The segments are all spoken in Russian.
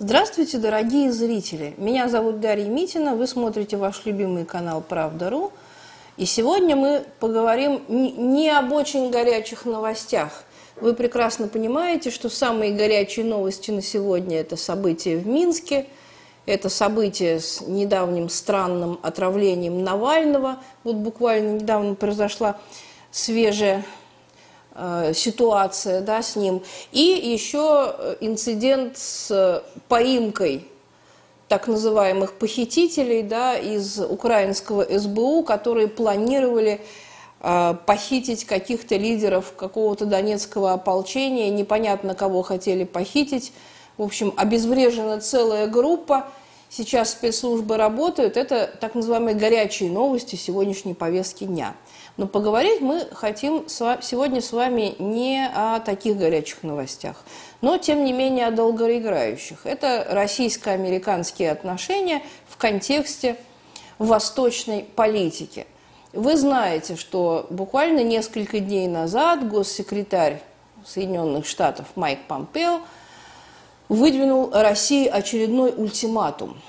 Здравствуйте, дорогие зрители! Меня зовут Дарья Митина, вы смотрите ваш любимый канал «Правда.ру». И сегодня мы поговорим не об очень горячих новостях. Вы прекрасно понимаете, что самые горячие новости на сегодня – это события в Минске, это событие с недавним странным отравлением Навального. Вот буквально недавно произошла свежая ситуация да, с ним. И еще э, инцидент с поимкой так называемых похитителей да, из украинского СБУ, которые планировали э, похитить каких-то лидеров какого-то донецкого ополчения, непонятно кого хотели похитить. В общем, обезврежена целая группа. Сейчас спецслужбы работают. Это так называемые горячие новости сегодняшней повестки дня. Но поговорить мы хотим сегодня с вами не о таких горячих новостях, но тем не менее о долгоиграющих. Это российско-американские отношения в контексте восточной политики. Вы знаете, что буквально несколько дней назад госсекретарь Соединенных Штатов Майк Помпео выдвинул России очередной ультиматум –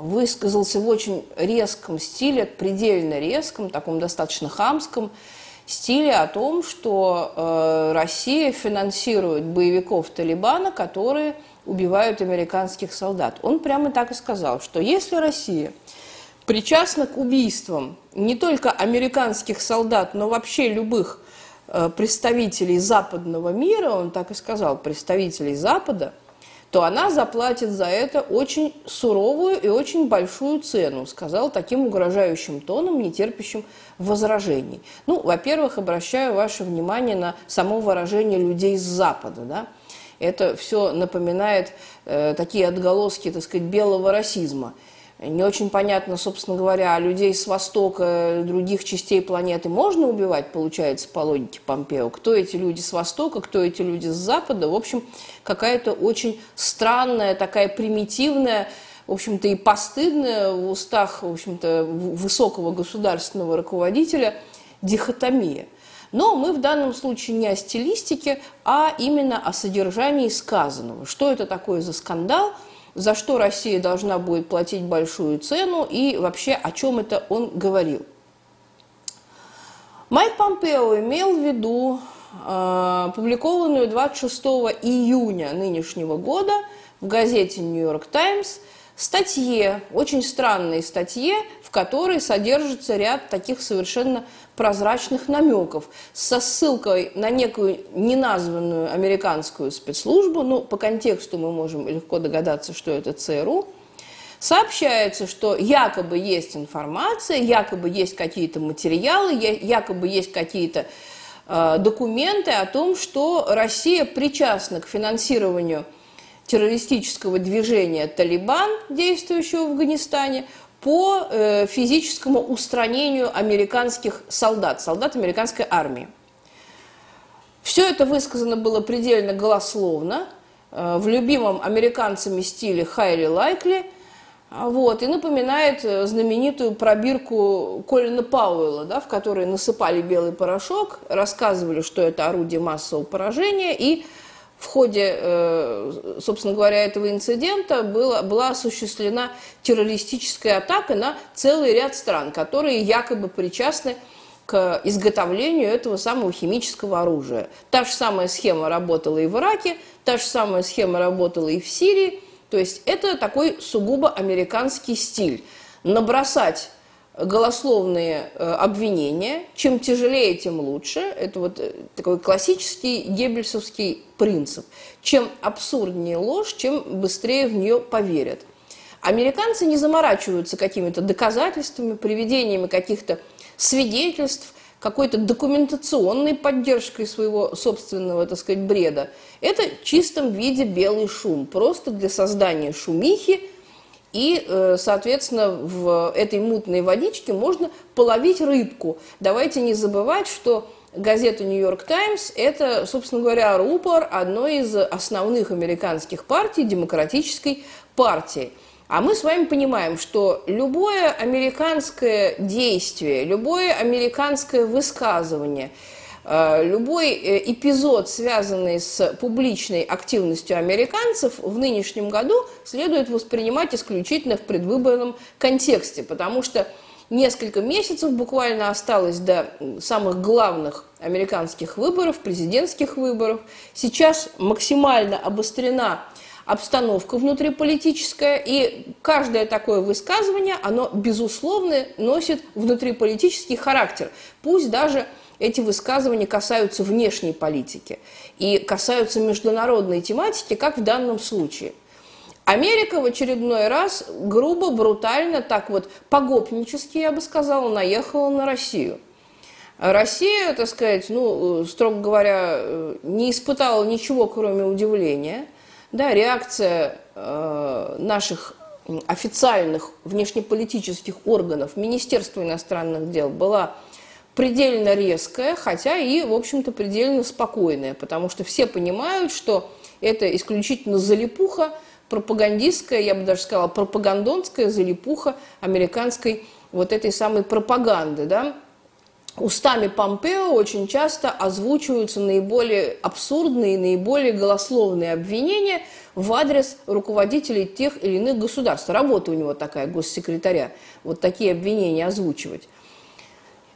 высказался в очень резком стиле, предельно резком, таком достаточно хамском стиле о том, что э, Россия финансирует боевиков Талибана, которые убивают американских солдат. Он прямо так и сказал, что если Россия причастна к убийствам не только американских солдат, но вообще любых э, представителей западного мира, он так и сказал, представителей Запада – то она заплатит за это очень суровую и очень большую цену, сказал таким угрожающим тоном, не терпящим возражений. Ну, во-первых, обращаю ваше внимание на само выражение людей с Запада, да, это все напоминает э, такие отголоски, так сказать, белого расизма – не очень понятно, собственно говоря, людей с Востока, других частей планеты можно убивать, получается, по логике Помпео. Кто эти люди с Востока, кто эти люди с Запада. В общем, какая-то очень странная, такая примитивная, в общем-то, и постыдная в устах, в общем-то, высокого государственного руководителя дихотомия. Но мы в данном случае не о стилистике, а именно о содержании сказанного. Что это такое за скандал – за что Россия должна будет платить большую цену и вообще о чем это он говорил. Майк Помпео имел в виду э, опубликованную 26 июня нынешнего года в газете «Нью-Йорк Таймс» статье, очень странной статье, в которой содержится ряд таких совершенно прозрачных намеков со ссылкой на некую неназванную американскую спецслужбу, ну, по контексту мы можем легко догадаться, что это ЦРУ, сообщается, что якобы есть информация, якобы есть какие-то материалы, якобы есть какие-то э, документы о том, что Россия причастна к финансированию террористического движения «Талибан», действующего в Афганистане, по э, физическому устранению американских солдат, солдат американской армии. Все это высказано было предельно голословно, э, в любимом американцами стиле «highly likely», вот, и напоминает э, знаменитую пробирку Колина Пауэлла, да, в которой насыпали белый порошок, рассказывали, что это орудие массового поражения, и в ходе, э, собственно говоря, этого инцидента была, была осуществлена террористическая атака на целый ряд стран, которые якобы причастны к изготовлению этого самого химического оружия. Та же самая схема работала и в Ираке, та же самая схема работала и в Сирии. То есть это такой сугубо американский стиль. Набросать голословные э, обвинения. Чем тяжелее, тем лучше. Это вот э, такой классический геббельсовский принцип. Чем абсурднее ложь, чем быстрее в нее поверят. Американцы не заморачиваются какими-то доказательствами, приведениями каких-то свидетельств, какой-то документационной поддержкой своего собственного, так сказать, бреда. Это в чистом виде белый шум, просто для создания шумихи – и, э, соответственно, в этой мутной водичке можно половить рыбку. Давайте не забывать, что газета «Нью-Йорк Таймс» – это, собственно говоря, рупор одной из основных американских партий, демократической партии. А мы с вами понимаем, что любое американское действие, любое американское высказывание – любой э, эпизод, связанный с публичной активностью американцев, в нынешнем году следует воспринимать исключительно в предвыборном контексте, потому что несколько месяцев буквально осталось до самых главных американских выборов, президентских выборов. Сейчас максимально обострена обстановка внутриполитическая, и каждое такое высказывание, оно, безусловно, носит внутриполитический характер. Пусть даже эти высказывания касаются внешней политики и касаются международной тематики, как в данном случае. Америка в очередной раз грубо, брутально, так вот погопнически, я бы сказала, наехала на Россию. Россия, так сказать, ну, строго говоря, не испытала ничего, кроме удивления. Да, реакция э, наших официальных внешнеполитических органов Министерства иностранных дел была предельно резкая, хотя и, в общем-то, предельно спокойная, потому что все понимают, что это исключительно залипуха, пропагандистская, я бы даже сказала, пропагандонская залипуха американской вот этой самой пропаганды, да. Устами Помпео очень часто озвучиваются наиболее абсурдные, наиболее голословные обвинения в адрес руководителей тех или иных государств. Работа у него такая, госсекретаря, вот такие обвинения озвучивать.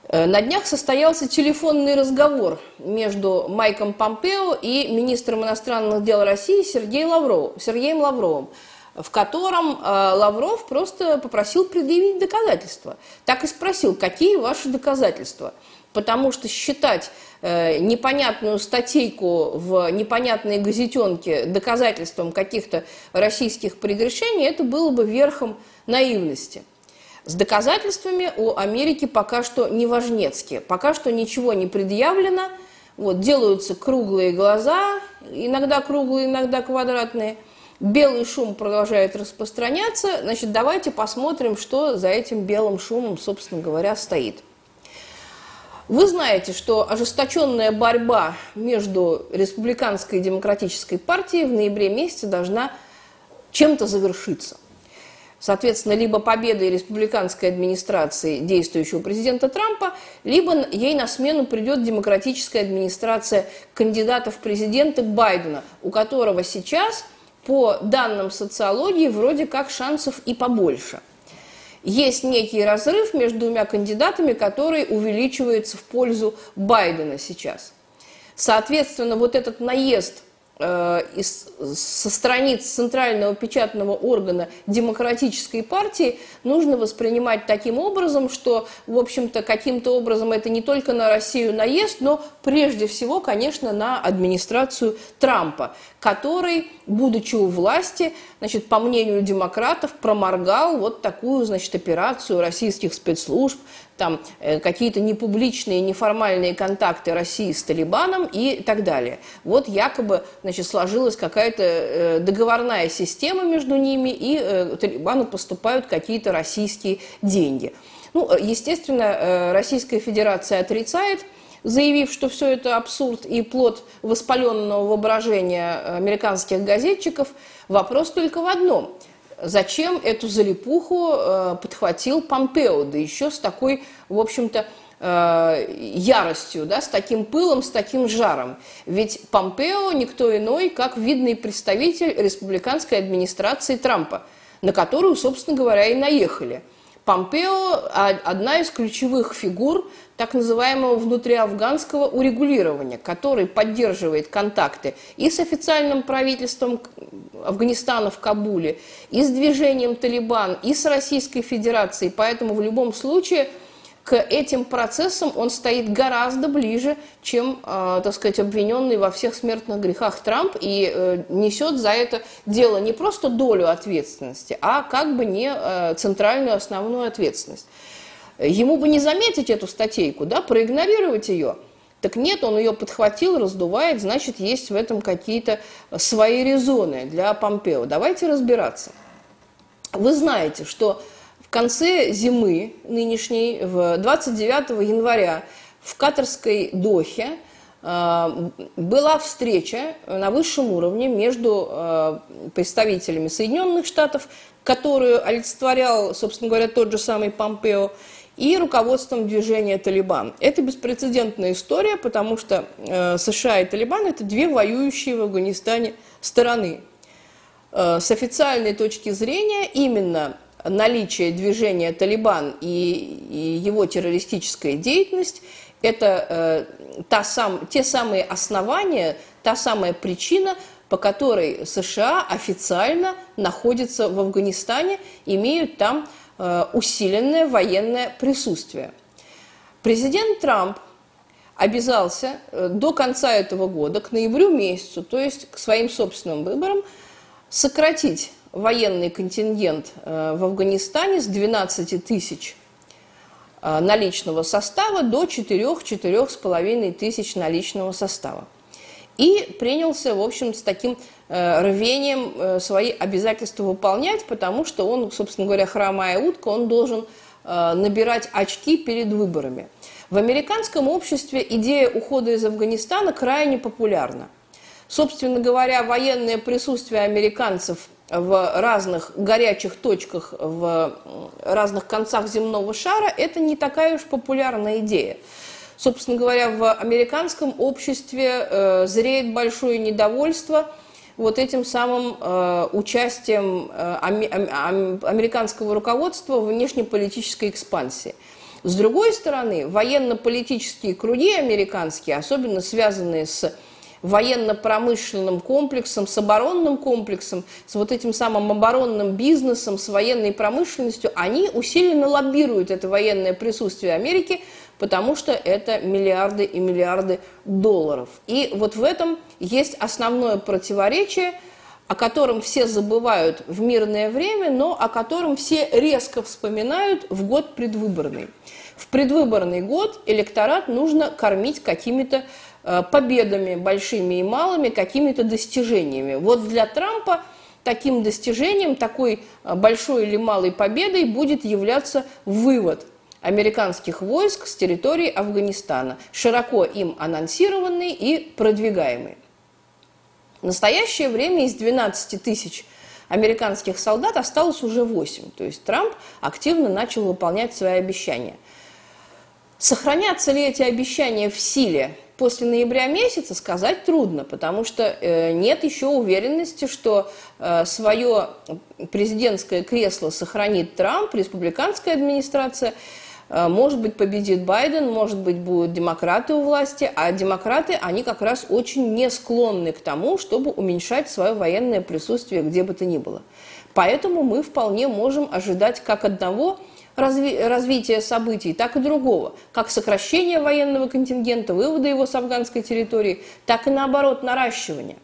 Э, на днях состоялся телефонный разговор между Майком Помпео и министром иностранных дел России Сергеем Лавровым, Сергеем Лавровым в котором э, Лавров просто попросил предъявить доказательства. Так и спросил, какие ваши доказательства? Потому что считать э, непонятную статейку в непонятной газетенке доказательством каких-то российских прегрешений, это было бы верхом наивности. С доказательствами у Америки пока что не важнецкие. Пока что ничего не предъявлено. Вот, делаются круглые глаза, иногда круглые, иногда квадратные. Белый шум продолжает распространяться. Значит, давайте посмотрим, что за этим белым шумом, собственно говоря, стоит. Вы знаете, что ожесточенная борьба между республиканской и демократической партией в ноябре месяце должна чем-то завершиться. Соответственно, либо победой республиканской администрации действующего президента Трампа, либо ей на смену придет демократическая администрация кандидатов в президенты Байдена, у которого сейчас, по данным социологии, вроде как шансов и побольше. Есть некий разрыв между двумя кандидатами, который увеличивается в пользу Байдена сейчас. Соответственно, вот этот наезд из, со страниц центрального печатного органа демократической партии нужно воспринимать таким образом, что, в общем-то, каким-то образом это не только на Россию наезд, но прежде всего, конечно, на администрацию Трампа, который, будучи у власти, значит, по мнению демократов, проморгал вот такую, значит, операцию российских спецслужб, там э, какие-то непубличные, неформальные контакты России с Талибаном и так далее. Вот якобы значит, сложилась какая-то э, договорная система между ними, и э, Талибану поступают какие-то российские деньги. Ну, естественно, Российская Федерация отрицает, заявив, что все это абсурд и плод воспаленного воображения американских газетчиков. Вопрос только в одном – зачем эту залипуху э, подхватил Помпео, да еще с такой, в общем-то, э, яростью, да, с таким пылом, с таким жаром. Ведь Помпео никто иной, как видный представитель республиканской администрации Трампа, на которую, собственно говоря, и наехали – Помпео – одна из ключевых фигур так называемого внутриафганского урегулирования, который поддерживает контакты и с официальным правительством Афганистана в Кабуле, и с движением Талибан, и с Российской Федерацией. Поэтому в любом случае – к этим процессам он стоит гораздо ближе, чем, э, так сказать, обвиненный во всех смертных грехах Трамп и э, несет за это дело не просто долю ответственности, а как бы не э, центральную основную ответственность. Ему бы не заметить эту статейку, да, проигнорировать ее. Так нет, он ее подхватил, раздувает, значит, есть в этом какие-то свои резоны для Помпео. Давайте разбираться. Вы знаете, что конце зимы нынешней, в 29 января в Катарской Дохе э, была встреча на высшем уровне между э, представителями Соединенных Штатов, которую олицетворял, собственно говоря, тот же самый Помпео, и руководством движения «Талибан». Это беспрецедентная история, потому что э, США и «Талибан» – это две воюющие в Афганистане стороны. С официальной точки зрения именно наличие движения «Талибан» и, и его террористическая деятельность – это э, та сам, те самые основания, та самая причина, по которой США официально находятся в Афганистане, имеют там Э, усиленное военное присутствие. Президент Трамп обязался э, до конца этого года, к ноябрю месяцу, то есть к своим собственным выборам, сократить военный контингент э, в Афганистане с 12 тысяч наличного состава до 4-4,5 тысяч наличного состава. И принялся, в общем, с таким Э, рвением э, свои обязательства выполнять, потому что он, собственно говоря, хромая утка, он должен э, набирать очки перед выборами. В американском обществе идея ухода из Афганистана крайне популярна. Собственно говоря, военное присутствие американцев в разных горячих точках, в разных концах земного шара – это не такая уж популярная идея. Собственно говоря, в американском обществе э, зреет большое недовольство – вот этим самым э, участием э, американского руководства в внешнеполитической экспансии. С другой стороны, военно-политические круги американские, особенно связанные с военно-промышленным комплексом, с оборонным комплексом, с вот этим самым оборонным бизнесом, с военной промышленностью, они усиленно лоббируют это военное присутствие Америки – потому что это миллиарды и миллиарды долларов. И вот в этом есть основное противоречие, о котором все забывают в мирное время, но о котором все резко вспоминают в год предвыборный. В предвыборный год электорат нужно кормить какими-то победами, большими и малыми, какими-то достижениями. Вот для Трампа таким достижением, такой э, большой или малой победой будет являться вывод – американских войск с территории Афганистана, широко им анонсированный и продвигаемый. В настоящее время из 12 тысяч американских солдат осталось уже 8. То есть Трамп активно начал выполнять свои обещания. Сохранятся ли эти обещания в силе после ноября месяца, сказать трудно, потому что э, нет еще уверенности, что э, свое президентское кресло сохранит Трамп, республиканская администрация – Э, может быть, победит Байден, может быть, будут демократы у власти, а демократы, они как раз очень не склонны к тому, чтобы уменьшать свое военное присутствие где бы то ни было. Поэтому мы вполне можем ожидать как одного разви развития событий, так и другого, как сокращение военного контингента, вывода его с афганской территории, так и наоборот наращивания.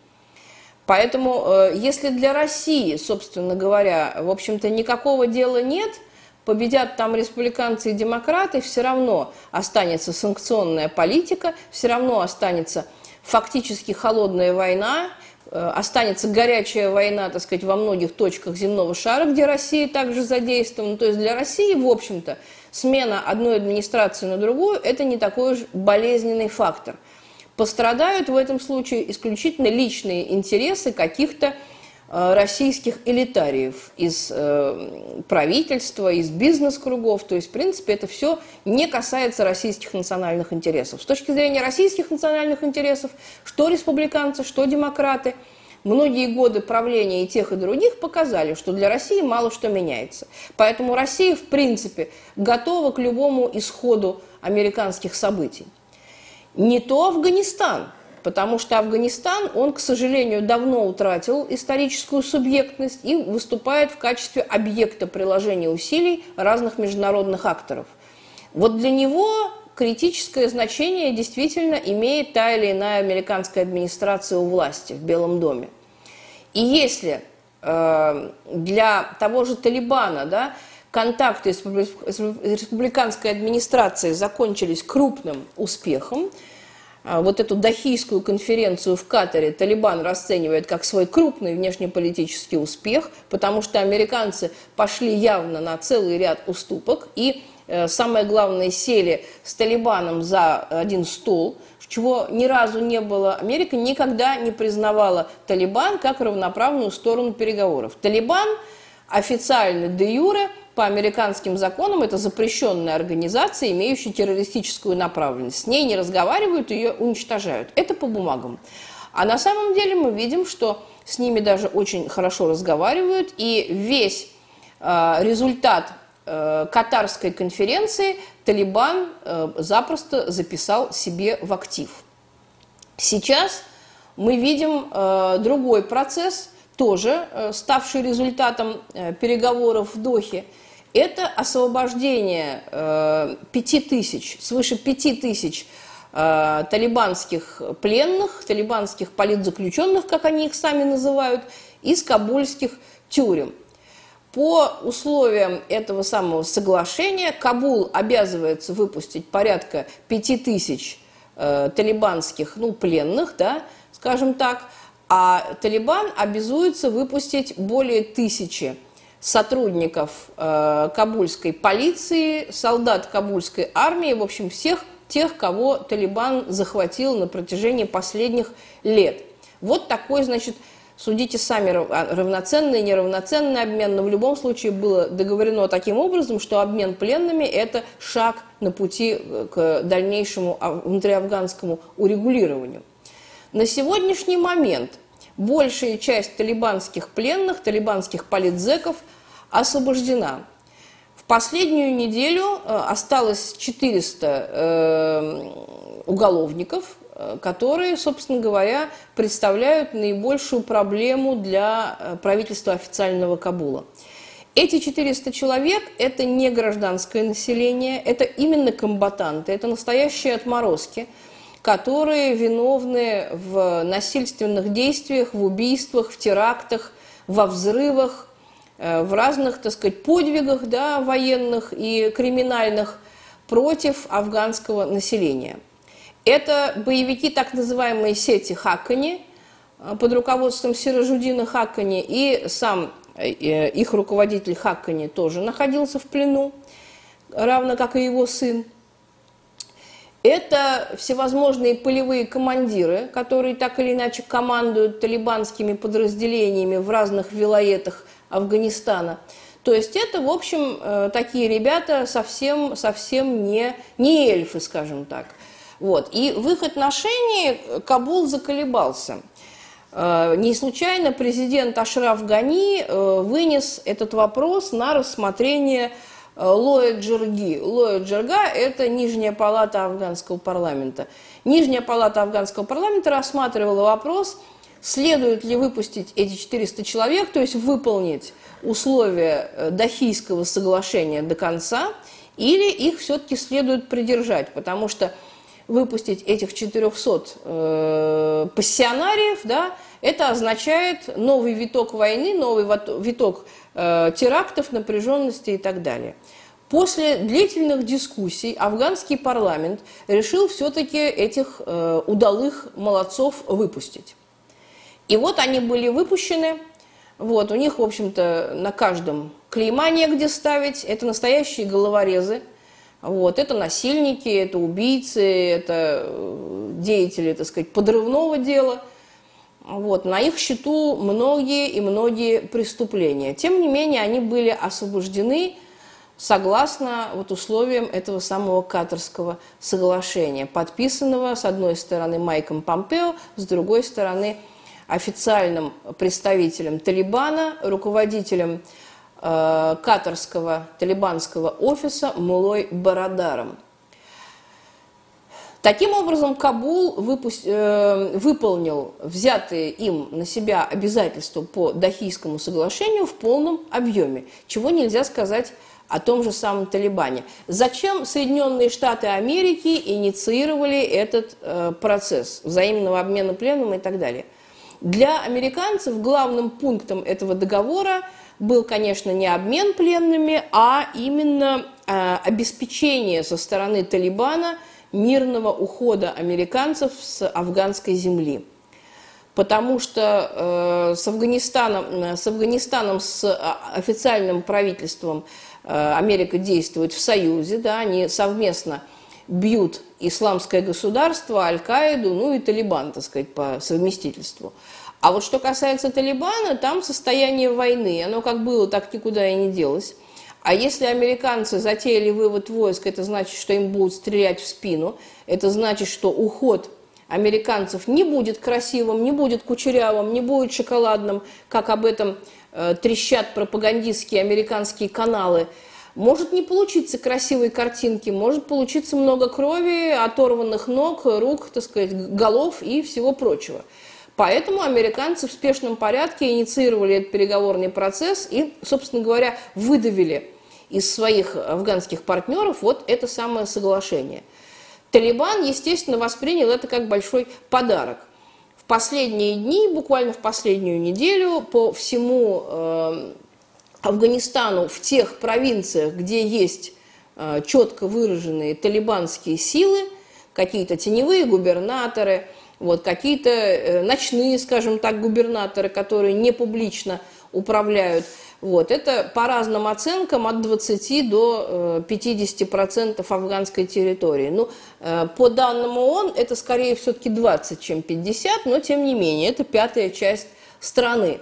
Поэтому, э, если для России, собственно говоря, в общем-то никакого дела нет – победят там республиканцы и демократы, все равно останется санкционная политика, все равно останется фактически холодная война, останется горячая война, так сказать, во многих точках земного шара, где Россия также задействована. То есть для России, в общем-то, смена одной администрации на другую – это не такой уж болезненный фактор. Пострадают в этом случае исключительно личные интересы каких-то Э, российских элитариев из э, правительства, из бизнес-кругов. То есть, в принципе, это все не касается российских национальных интересов. С точки зрения российских национальных интересов, что республиканцы, что демократы, многие годы правления и тех, и других показали, что для России мало что меняется. Поэтому Россия, в принципе, готова к любому исходу американских событий. Не то Афганистан – потому что Афганистан, он, к сожалению, давно утратил историческую субъектность и выступает в качестве объекта приложения усилий разных международных акторов. Вот для него критическое значение действительно имеет та или иная американская администрация у власти в Белом доме. И если э, для того же Талибана да, контакты с республиканской администрацией закончились крупным успехом, вот эту Дахийскую конференцию в Катаре Талибан расценивает как свой крупный внешнеполитический успех, потому что американцы пошли явно на целый ряд уступок и, э, самое главное, сели с Талибаном за один стол, чего ни разу не было. Америка никогда не признавала Талибан как равноправную сторону переговоров. Талибан официально де юре по американским законам это запрещенная организация, имеющая террористическую направленность. С ней не разговаривают, ее уничтожают. Это по бумагам. А на самом деле мы видим, что с ними даже очень хорошо разговаривают, и весь э, результат э, Катарской конференции Талибан э, запросто записал себе в актив. Сейчас мы видим э, другой процесс, тоже э, ставший результатом э, переговоров в Дохе. Это освобождение э, тысяч, свыше пяти тысяч э, талибанских пленных, талибанских политзаключенных, как они их сами называют, из кабульских тюрем. По условиям этого самого соглашения Кабул обязывается выпустить порядка пяти тысяч э, талибанских ну, пленных, да, скажем так, а Талибан обязуется выпустить более тысячи сотрудников э, кабульской полиции, солдат кабульской армии, в общем, всех тех, кого Талибан захватил на протяжении последних лет. Вот такой, значит, судите сами, а, равноценный, неравноценный обмен, но в любом случае было договорено таким образом, что обмен пленными – это шаг на пути э, к дальнейшему внутриафганскому урегулированию. На сегодняшний момент большая часть талибанских пленных, талибанских политзеков освобождена. В последнюю неделю э, осталось 400 э, уголовников, э, которые, собственно говоря, представляют наибольшую проблему для правительства официального Кабула. Эти 400 человек – это не гражданское население, это именно комбатанты, это настоящие отморозки – которые виновны в насильственных действиях, в убийствах, в терактах, во взрывах, э, в разных, так сказать, подвигах да, военных и криминальных против афганского населения. Это боевики так называемые сети Хакани э, под руководством Сиражудина Хакани и сам э, их руководитель Хакани тоже находился в плену, равно как и его сын. Это всевозможные полевые командиры, которые так или иначе командуют талибанскими подразделениями в разных вилоетах Афганистана. То есть это, в общем, э, такие ребята совсем, совсем не, не эльфы, скажем так. Вот. И в их отношении Кабул заколебался. Э, не случайно президент Ашраф Гани э, вынес этот вопрос на рассмотрение Лоя Джерги. Лоя Джерга – это нижняя палата афганского парламента. Нижняя палата афганского парламента рассматривала вопрос, следует ли выпустить эти 400 человек, то есть выполнить условия э, Дахийского соглашения до конца, или их все-таки следует придержать, потому что выпустить этих 400 э, пассионариев, да, это означает новый виток войны, новый виток э, терактов, напряженности и так далее. После длительных дискуссий афганский парламент решил все-таки этих э, удалых молодцов выпустить. И вот они были выпущены. Вот, у них, в общем-то, на каждом клейма негде ставить. Это настоящие головорезы. Вот, это насильники, это убийцы, это э, деятели, так сказать, подрывного дела – вот, на их счету многие и многие преступления. Тем не менее, они были освобождены согласно вот условиям этого самого Катарского соглашения, подписанного с одной стороны Майком Помпео, с другой стороны официальным представителем Талибана, руководителем э, катарского талибанского офиса Мулой Барадаром. Таким образом, Кабул выпусть, э, выполнил взятые им на себя обязательства по Дахийскому соглашению в полном объеме, чего нельзя сказать о том же самом Талибане. Зачем Соединенные Штаты Америки инициировали этот э, процесс взаимного обмена пленным и так далее? Для американцев главным пунктом этого договора был, конечно, не обмен пленными, а именно э, обеспечение со стороны Талибана – мирного ухода американцев с афганской земли. Потому что э, с, Афганистаном, с Афганистаном, с а, официальным правительством э, Америка действует в союзе, да, они совместно бьют исламское государство, Аль-Каиду, ну и Талибан, так сказать, по совместительству. А вот что касается Талибана, там состояние войны. Оно как было, так никуда и не делось. А если американцы затеяли вывод войск, это значит, что им будут стрелять в спину. Это значит, что уход американцев не будет красивым, не будет кучерявым, не будет шоколадным, как об этом э, трещат пропагандистские американские каналы. Может не получиться красивой картинки, может получиться много крови, оторванных ног, рук, так сказать, голов и всего прочего. Поэтому американцы в спешном порядке инициировали этот переговорный процесс и, собственно говоря, выдавили из своих афганских партнеров вот это самое соглашение. Талибан, естественно, воспринял это как большой подарок. В последние дни, буквально в последнюю неделю, по всему э, Афганистану, в тех провинциях, где есть э, четко выраженные талибанские силы, какие-то теневые губернаторы, вот, какие-то э, ночные, скажем так, губернаторы, которые не публично управляют – вот, это по разным оценкам от 20 до 50% э, афганской территории. Ну, э, по данным ООН, это скорее все-таки 20, чем 50, но тем не менее, это пятая часть страны.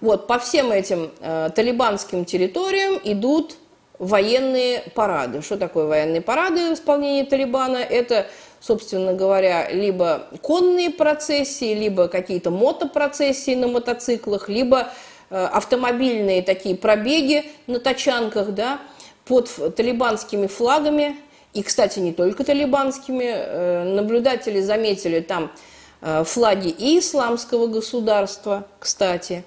Вот, по всем этим э, талибанским территориям идут военные парады. Что такое военные парады в исполнении Талибана? Это, собственно говоря, либо конные процессии, либо какие-то мотопроцессии на мотоциклах, либо Э, автомобильные такие пробеги на тачанках, да, под талибанскими флагами. И, кстати, не только талибанскими. Э, наблюдатели заметили там э, флаги и исламского государства, кстати,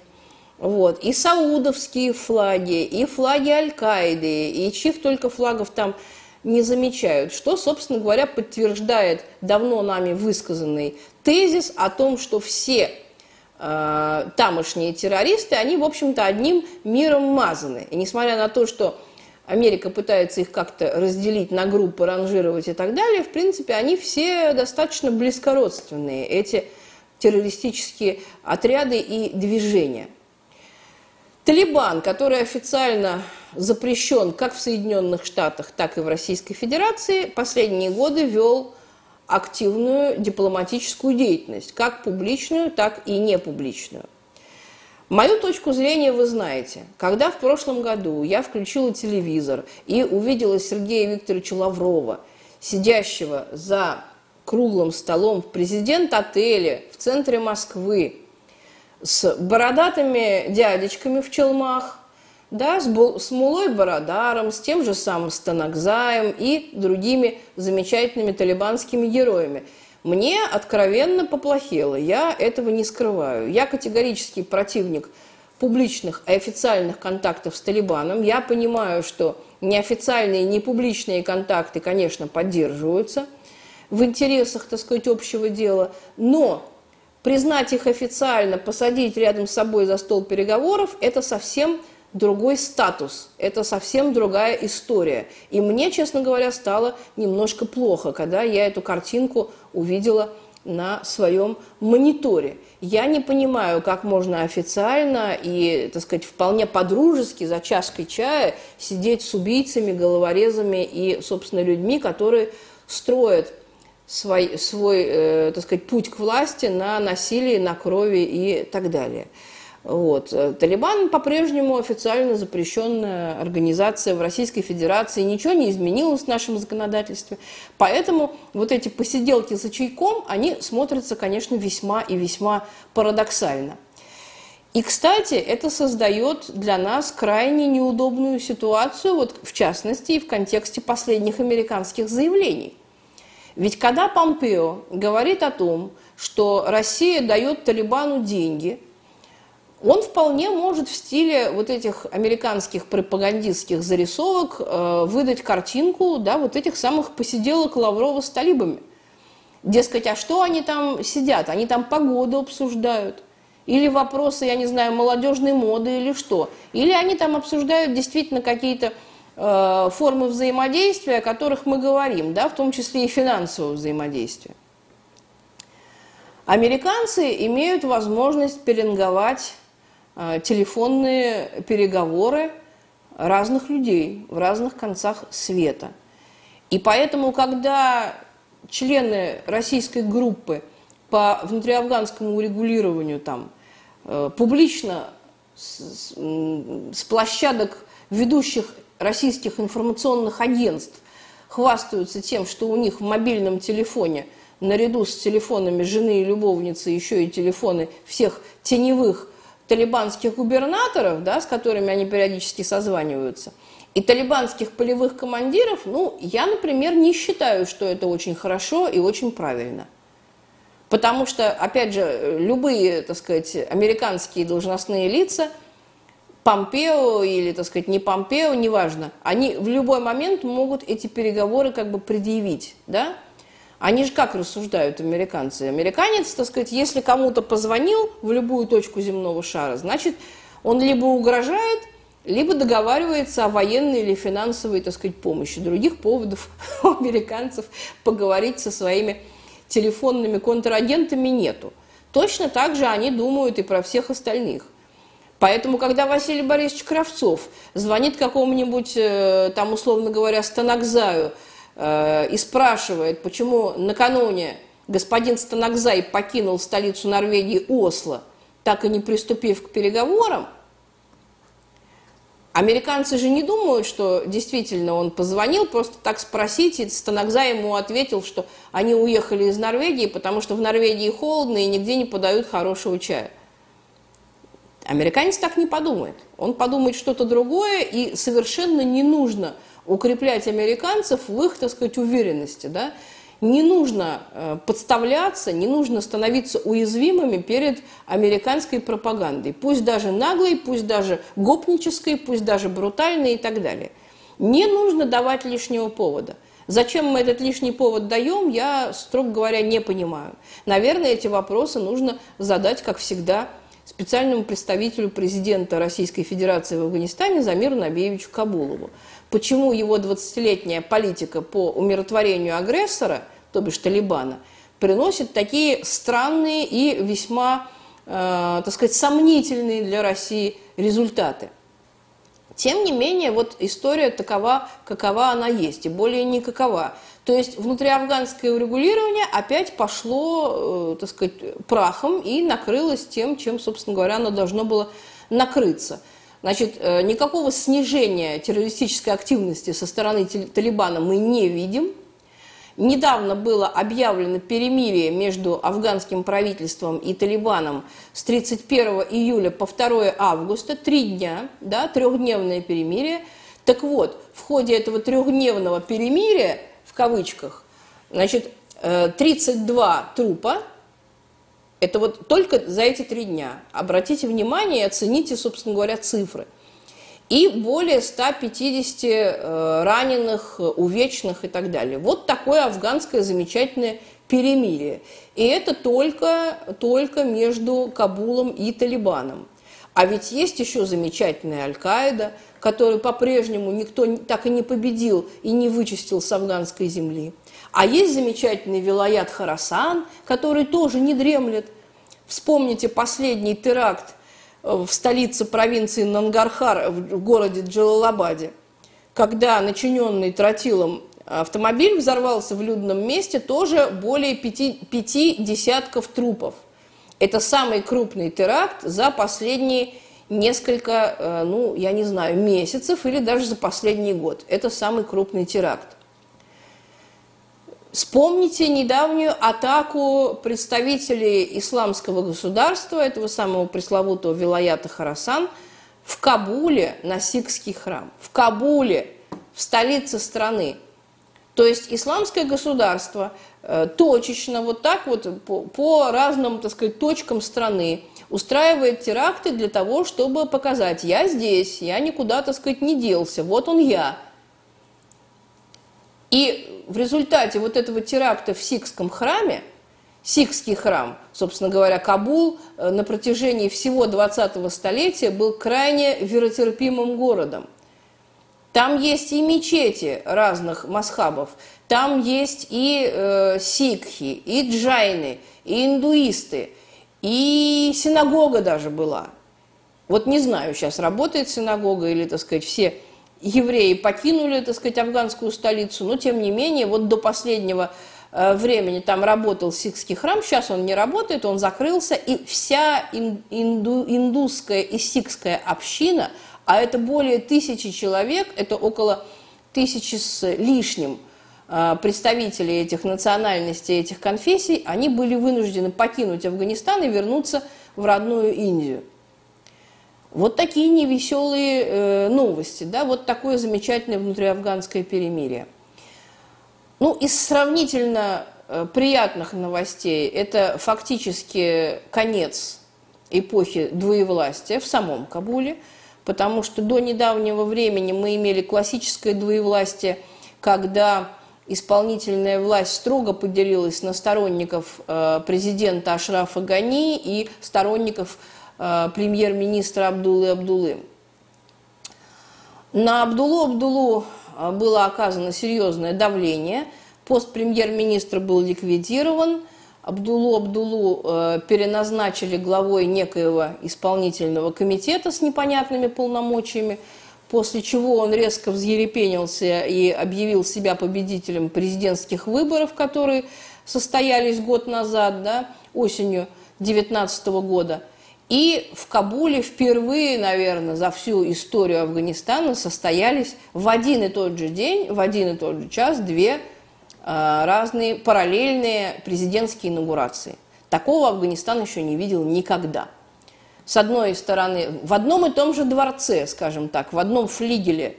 вот, и саудовские флаги, и флаги Аль-Каиды, и чьих только флагов там не замечают, что, собственно говоря, подтверждает давно нами высказанный тезис о том, что все э, тамошние террористы, они, в общем-то, одним миром мазаны. И несмотря на то, что Америка пытается их как-то разделить на группы, ранжировать и так далее, в принципе, они все достаточно близкородственные, эти террористические отряды и движения. Талибан, который официально запрещен как в Соединенных Штатах, так и в Российской Федерации, последние годы вел активную дипломатическую деятельность, как публичную, так и непубличную. Мою точку зрения вы знаете. Когда в прошлом году я включила телевизор и увидела Сергея Викторовича Лаврова, сидящего за круглым столом в президент-отеле в центре Москвы с бородатыми дядечками в челмах, да, с, с Мулой Барадаром, с тем же самым Станакзаем и другими замечательными талибанскими героями. Мне откровенно поплохело, я этого не скрываю. Я категорический противник публичных и официальных контактов с Талибаном. Я понимаю, что неофициальные, не публичные контакты, конечно, поддерживаются в интересах, так сказать, общего дела, но признать их официально, посадить рядом с собой за стол переговоров – это совсем другой статус, это совсем другая история. И мне, честно говоря, стало немножко плохо, когда я эту картинку увидела на своем мониторе. Я не понимаю, как можно официально и, так сказать, вполне по-дружески за чашкой чая сидеть с убийцами, головорезами и, собственно, людьми, которые строят свой, свой э, так сказать, путь к власти на насилии, на крови и так далее. Вот. Талибан по-прежнему официально запрещенная организация в Российской Федерации. Ничего не изменилось в нашем законодательстве. Поэтому вот эти посиделки за чайком, они смотрятся, конечно, весьма и весьма парадоксально. И, кстати, это создает для нас крайне неудобную ситуацию, вот в частности и в контексте последних американских заявлений. Ведь когда Помпео говорит о том, что Россия дает Талибану деньги – он вполне может в стиле вот этих американских пропагандистских зарисовок э, выдать картинку да, вот этих самых посиделок Лаврова с талибами. Дескать, а что они там сидят? Они там погоду обсуждают. Или вопросы, я не знаю, молодежной моды или что. Или они там обсуждают действительно какие-то формы взаимодействия, о которых мы говорим, да, в том числе и финансового взаимодействия. Американцы имеют возможность пеленговать Э, телефонные переговоры разных людей в разных концах света. И поэтому, когда члены российской группы по внутриафганскому урегулированию там э, публично с, с площадок ведущих российских информационных агентств хвастаются тем, что у них в мобильном телефоне наряду с телефонами жены и любовницы еще и телефоны всех теневых талибанских губернаторов, да, с которыми они периодически созваниваются, и талибанских полевых командиров, ну, я, например, не считаю, что это очень хорошо и очень правильно. Потому что, опять же, любые, так сказать, американские должностные лица, Помпео или, так сказать, не Помпео, неважно, они в любой момент могут эти переговоры как бы предъявить, да? Они же как рассуждают американцы? Американец, так сказать, если кому-то позвонил в любую точку земного шара, значит, он либо угрожает, либо договаривается о военной или финансовой, так сказать, помощи. Других поводов у американцев поговорить со своими телефонными контрагентами нету. Точно так же они думают и про всех остальных. Поэтому, когда Василий Борисович Кравцов звонит какому-нибудь, э, там, условно говоря, Станакзаю э, и спрашивает, почему накануне господин Станакзай покинул столицу Норвегии Осло, так и не приступив к переговорам, Американцы же не думают, что действительно он позвонил просто так спросить, и Станакза ему ответил, что они уехали из Норвегии, потому что в Норвегии холодно и нигде не подают хорошего чая. Американец так не подумает. Он подумает что-то другое, и совершенно не нужно укреплять американцев в их, так сказать, уверенности. Да? не нужно э, подставляться, не нужно становиться уязвимыми перед американской пропагандой. Пусть даже наглой, пусть даже гопнической, пусть даже брутальной и так далее. Не нужно давать лишнего повода. Зачем мы этот лишний повод даем, я, строго говоря, не понимаю. Наверное, эти вопросы нужно задать, как всегда, специальному представителю президента Российской Федерации в Афганистане Замиру Набиевичу Кабулову. Почему его 20-летняя политика по умиротворению агрессора – то бишь Талибана, приносит такие странные и весьма, э, так сказать, сомнительные для России результаты. Тем не менее, вот история такова, какова она есть, и более никакова. То есть внутриафганское урегулирование опять пошло, э, так сказать, прахом и накрылось тем, чем, собственно говоря, оно должно было накрыться. Значит, э, никакого снижения террористической активности со стороны Талибана мы не видим. Недавно было объявлено перемирие между афганским правительством и Талибаном с 31 июля по 2 августа, три дня, да, трехдневное перемирие. Так вот, в ходе этого трехдневного перемирия, в кавычках, значит, 32 э, трупа, это вот только за эти три дня. Обратите внимание и оцените, собственно говоря, цифры – и более 150 э, раненых, увечных и так далее. Вот такое афганское замечательное перемирие. И это только, только между Кабулом и Талибаном. А ведь есть еще замечательная Аль-Каида, которую по-прежнему никто так и не победил и не вычистил с афганской земли. А есть замечательный Вилаят Харасан, который тоже не дремлет. Вспомните последний теракт в столице провинции Нангархар, в городе Джалалабаде, когда начиненный тротилом автомобиль взорвался в людном месте, тоже более пяти, пяти десятков трупов. Это самый крупный теракт за последние несколько, э, ну, я не знаю, месяцев или даже за последний год. Это самый крупный теракт. Вспомните недавнюю атаку представителей исламского государства, этого самого пресловутого Вилаята Харасан, в Кабуле на Сикский храм. В Кабуле, в столице страны. То есть исламское государство э, точечно, вот так вот по, по разным, так сказать, точкам страны устраивает теракты для того, чтобы показать, я здесь, я никуда, так сказать, не делся, вот он я – и в результате вот этого теракта в Сикском храме, Сикский храм, собственно говоря, Кабул э, на протяжении всего 20-го столетия был крайне веротерпимым городом. Там есть и мечети разных масхабов, там есть и э, сикхи, и джайны, и индуисты, и синагога даже была. Вот не знаю, сейчас работает синагога или, так сказать, все евреи покинули, так сказать, афганскую столицу, но тем не менее, вот до последнего э, времени там работал Сикский храм, сейчас он не работает, он закрылся, и вся инду, индусская и сикская община, а это более тысячи человек, это около тысячи с лишним э, представителей этих национальностей, этих конфессий, они были вынуждены покинуть Афганистан и вернуться в родную Индию. Вот такие невеселые э, новости, да, вот такое замечательное внутриафганское перемирие. Ну, из сравнительно э, приятных новостей это фактически конец эпохи двоевластия в самом Кабуле, потому что до недавнего времени мы имели классическое двоевластие, когда исполнительная власть строго поделилась на сторонников э, президента Ашрафа Гани и сторонников Э, премьер-министра Абдулы Абдулы. На Абдулу Абдулу э, было оказано серьезное давление. Пост премьер-министра был ликвидирован. Абдулу Абдулу переназначили главой некоего исполнительного комитета с непонятными полномочиями, после чего он резко взъерепенился и объявил себя победителем президентских выборов, которые состоялись год назад, да, осенью 2019 года – и в Кабуле впервые, наверное, за всю историю Афганистана состоялись в один и тот же день, в один и тот же час две э, разные параллельные президентские инаугурации. Такого Афганистан еще не видел никогда. С одной стороны, в одном и том же дворце, скажем так, в одном флигеле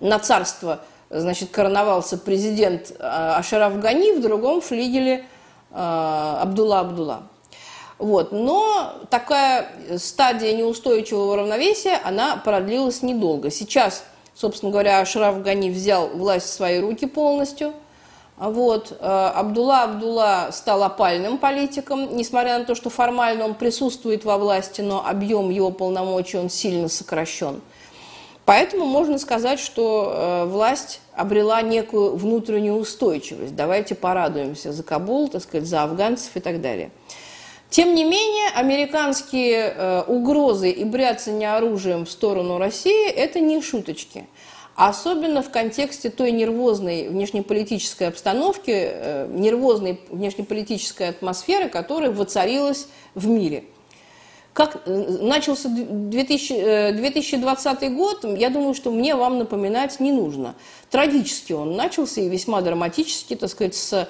на царство значит, короновался президент э, Ашараф Гани, в другом флигеле э, Абдулла Абдулла. Вот. Но такая стадия неустойчивого равновесия, она продлилась недолго. Сейчас, собственно говоря, Ашраф Гани взял власть в свои руки полностью. Вот. Э, Абдулла Абдулла стал опальным политиком, несмотря на то, что формально он присутствует во власти, но объем его полномочий он сильно сокращен. Поэтому можно сказать, что э, власть обрела некую внутреннюю устойчивость. Давайте порадуемся за Кабул, так сказать, за афганцев и так далее. Тем не менее, американские э, угрозы и бряцание оружием в сторону России – это не шуточки. Особенно в контексте той нервозной внешнеполитической обстановки, э, нервозной внешнеполитической атмосферы, которая воцарилась в мире. Как э, начался 2000, 2020 э, год, я думаю, что мне вам напоминать не нужно. Трагически он начался и весьма драматически, так сказать, с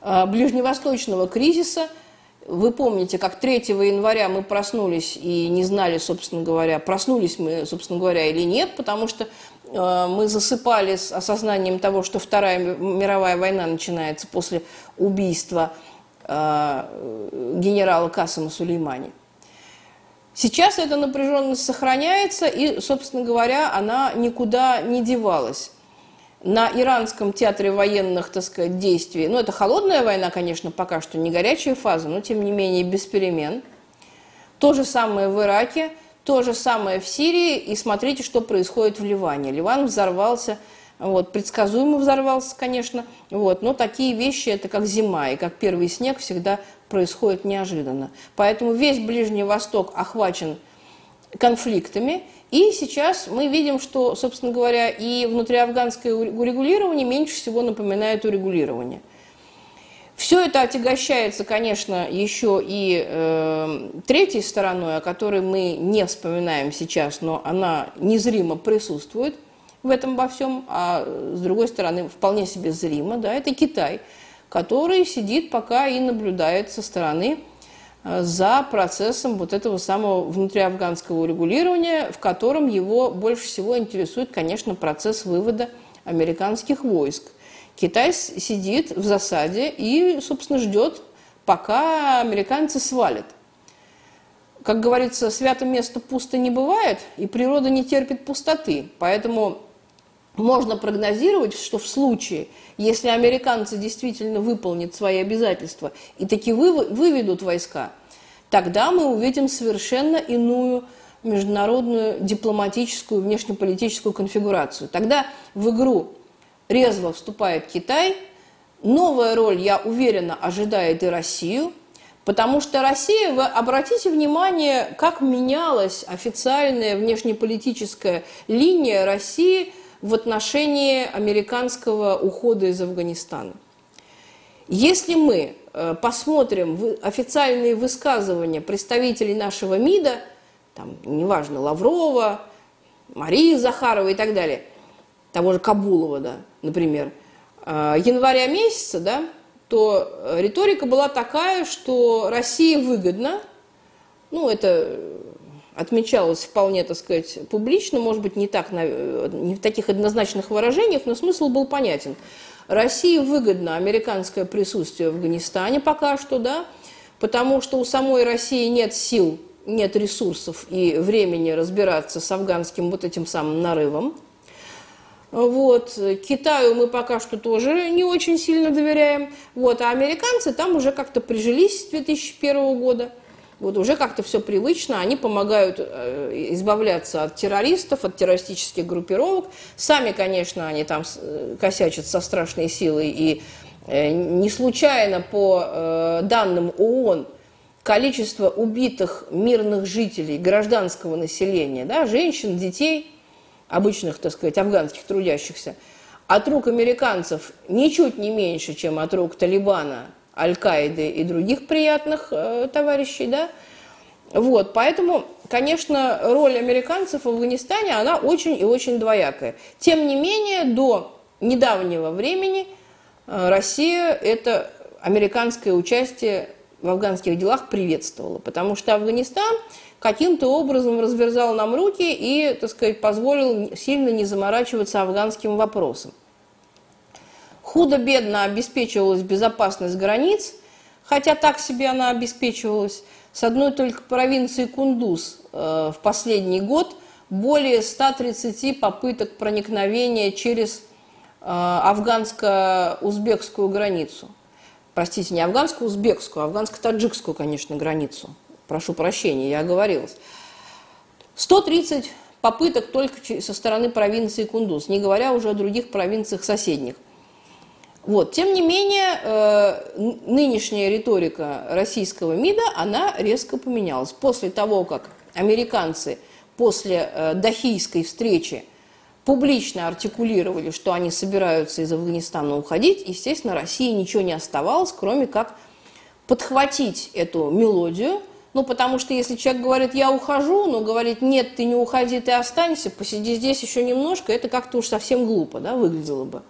ближневосточного кризиса – вы помните, как 3 января мы проснулись и не знали, собственно говоря, проснулись мы, собственно говоря, или нет, потому что мы засыпали с осознанием того, что Вторая мировая война начинается после убийства э, генерала Касыма Сулеймани. Сейчас эта напряженность сохраняется, и, собственно говоря, она никуда не девалась на иранском театре военных, так сказать, действий, ну, это холодная война, конечно, пока что не горячая фаза, но, тем не менее, без перемен. То же самое в Ираке, то же самое в Сирии, и смотрите, что происходит в Ливане. Ливан взорвался, вот, предсказуемо взорвался, конечно, вот, но такие вещи, это как зима, и как первый снег всегда происходит неожиданно. Поэтому весь Ближний Восток охвачен конфликтами, и сейчас мы видим, что, собственно говоря, и внутриафганское урегулирование меньше всего напоминает урегулирование. Все это отягощается, конечно, еще и э, третьей стороной, о которой мы не вспоминаем сейчас, но она незримо присутствует в этом во всем, а с другой стороны вполне себе зримо, да, это Китай, который сидит пока и наблюдает со стороны за процессом вот этого самого внутриафганского урегулирования, в котором его больше всего интересует, конечно, процесс вывода американских войск. Китай сидит в засаде и, собственно, ждет, пока американцы свалят. Как говорится, свято место пусто не бывает, и природа не терпит пустоты. Поэтому можно прогнозировать, что в случае, если американцы действительно выполнят свои обязательства и таки выведут войска, тогда мы увидим совершенно иную международную дипломатическую, внешнеполитическую конфигурацию. Тогда в игру резво вступает Китай. Новая роль, я уверена, ожидает и Россию, потому что Россия, вы обратите внимание, как менялась официальная внешнеполитическая линия России – в отношении американского ухода из Афганистана. Если мы э, посмотрим официальные высказывания представителей нашего МИДа, там, неважно, Лаврова, Марии Захаровой и так далее, того же Кабулова, да, например, э, января месяца, да, то риторика была такая, что России выгодно, ну, это отмечалось вполне, так сказать, публично, может быть, не, так, не в таких однозначных выражениях, но смысл был понятен. России выгодно американское присутствие в Афганистане пока что, да, потому что у самой России нет сил, нет ресурсов и времени разбираться с афганским вот этим самым нарывом. Вот. Китаю мы пока что тоже не очень сильно доверяем. Вот. А американцы там уже как-то прижились с 2001 года – вот уже как-то все привычно, они помогают э, избавляться от террористов, от террористических группировок. Сами, конечно, они там э, косячат со страшной силой, и э, не случайно по данным ООН количество убитых мирных жителей, гражданского населения, да, женщин, детей, обычных, так сказать, афганских трудящихся, от рук американцев ничуть не меньше, чем от рук Талибана Аль-Каиды и других приятных э, товарищей, да. Вот, поэтому, конечно, роль американцев в Афганистане, она очень и очень двоякая. Тем не менее, до недавнего времени э, Россия это американское участие в афганских делах приветствовала, потому что Афганистан каким-то образом разверзал нам руки и, так сказать, позволил сильно не заморачиваться афганским вопросом. Худо-бедно обеспечивалась безопасность границ, хотя так себе она обеспечивалась. С одной только провинции Кундуз э, в последний год более 130 попыток проникновения через э, афганско-узбекскую границу. Простите, не афганско узбекскую а афганско-таджикскую, конечно, границу. Прошу прощения, я оговорилась. 130 попыток только со стороны провинции Кундуз, не говоря уже о других провинциях соседних. Вот. Тем не менее, э, нынешняя риторика российского МИДа, она резко поменялась. После того, как американцы после э, Дахийской встречи публично артикулировали, что они собираются из Афганистана уходить, естественно, России ничего не оставалось, кроме как подхватить эту мелодию, ну, потому что если человек говорит, я ухожу, но говорит, нет, ты не уходи, ты останься, посиди здесь еще немножко, это как-то уж совсем глупо, да, выглядело бы.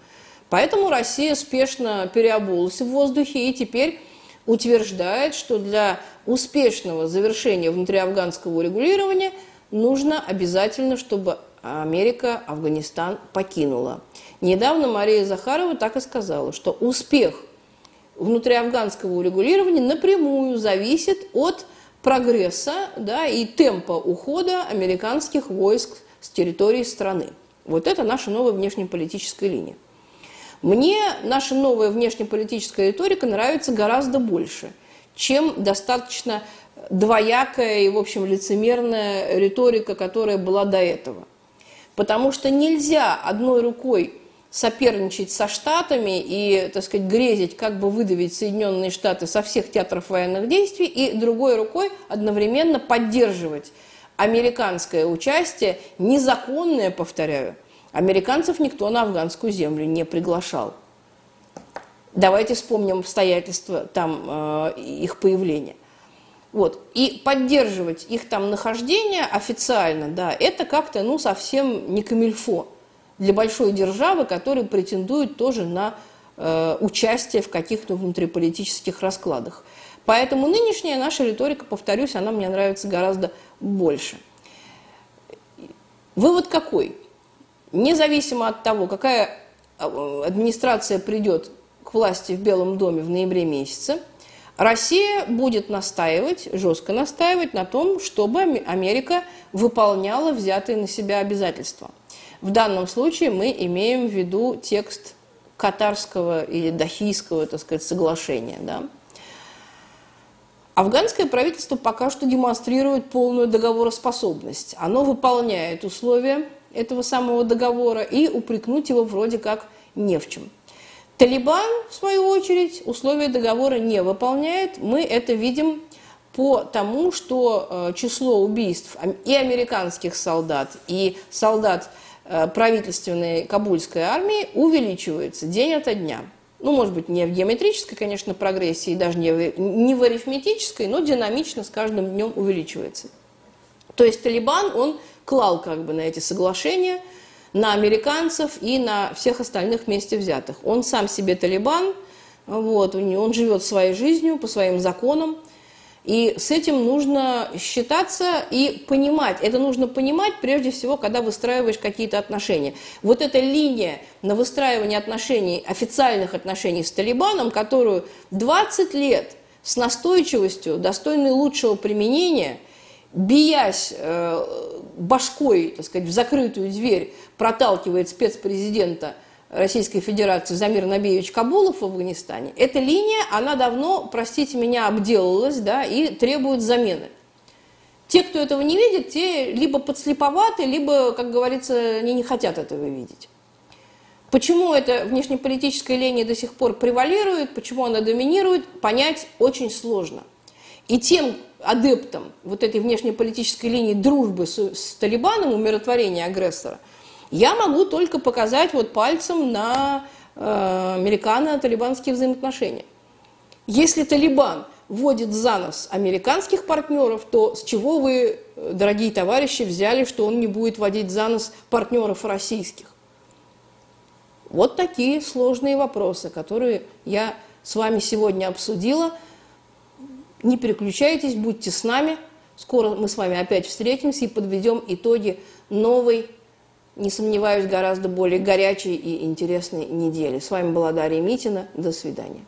Поэтому Россия спешно переобулась в воздухе и теперь утверждает, что для успешного завершения внутриафганского урегулирования нужно обязательно, чтобы Америка Афганистан покинула. Недавно Мария Захарова так и сказала, что успех внутриафганского урегулирования напрямую зависит от прогресса да, и темпа ухода американских войск с территории страны. Вот это наша новая внешнеполитическая линия. Мне наша новая внешнеполитическая риторика нравится гораздо больше, чем достаточно двоякая и, в общем, лицемерная риторика, которая была до этого. Потому что нельзя одной рукой соперничать со Штатами и, так сказать, грезить, как бы выдавить Соединенные Штаты со всех театров военных действий, и другой рукой одновременно поддерживать американское участие, незаконное, повторяю, Американцев никто на афганскую землю не приглашал. Давайте вспомним обстоятельства там э, их появления. Вот. И поддерживать их там нахождение официально, да, это как-то ну, совсем не камильфо для большой державы, которая претендует тоже на э, участие в каких-то внутриполитических раскладах. Поэтому нынешняя наша риторика, повторюсь, она мне нравится гораздо больше. Вывод какой? независимо от того, какая а, администрация придет к власти в Белом доме в ноябре месяце, Россия будет настаивать, жестко настаивать на том, чтобы Америка выполняла взятые на себя обязательства. В данном случае мы имеем в виду текст катарского или дахийского, так сказать, соглашения. Да? Афганское правительство пока что демонстрирует полную договороспособность. Оно выполняет условия этого самого договора и упрекнуть его вроде как не в чем. Талибан, в свою очередь, условия договора не выполняет. Мы это видим по тому, что э, число убийств и американских солдат, и солдат э, правительственной кабульской армии увеличивается день ото дня. ну, может быть, не в геометрической, конечно, прогрессии, даже не в, не в арифметической, но динамично с каждым днем увеличивается. То есть Талибан, он клал как бы на эти соглашения, на американцев и на всех остальных вместе взятых. Он сам себе Талибан, вот, он живет своей жизнью, по своим законам, и с этим нужно считаться и понимать. Это нужно понимать прежде всего, когда выстраиваешь какие-то отношения. Вот эта линия на выстраивание отношений, официальных отношений с Талибаном, которую 20 лет с настойчивостью, достойной лучшего применения, биясь э, башкой, так сказать, в закрытую дверь, проталкивает спецпрезидента Российской Федерации Замир Набиевич Кабулов в Афганистане, эта линия, она давно, простите меня, обделалась да, и требует замены. Те, кто этого не видит, те либо подслеповаты, либо, как говорится, они не хотят этого видеть. Почему эта внешнеполитическая линия до сих пор превалирует, почему она доминирует, понять очень сложно. И тем адептам вот этой внешнеполитической линии дружбы с, с Талибаном, умиротворения агрессора – я могу только показать вот пальцем на э, американо-талибанские взаимоотношения. Если Талибан вводит за нос американских партнеров, то с чего вы, дорогие товарищи, взяли, что он не будет водить за нос партнеров российских? Вот такие сложные вопросы, которые я с вами сегодня обсудила. Не переключайтесь, будьте с нами. Скоро мы с вами опять встретимся и подведем итоги новой не сомневаюсь, гораздо более горячей и интересной недели. С вами была Дарья Митина. До свидания.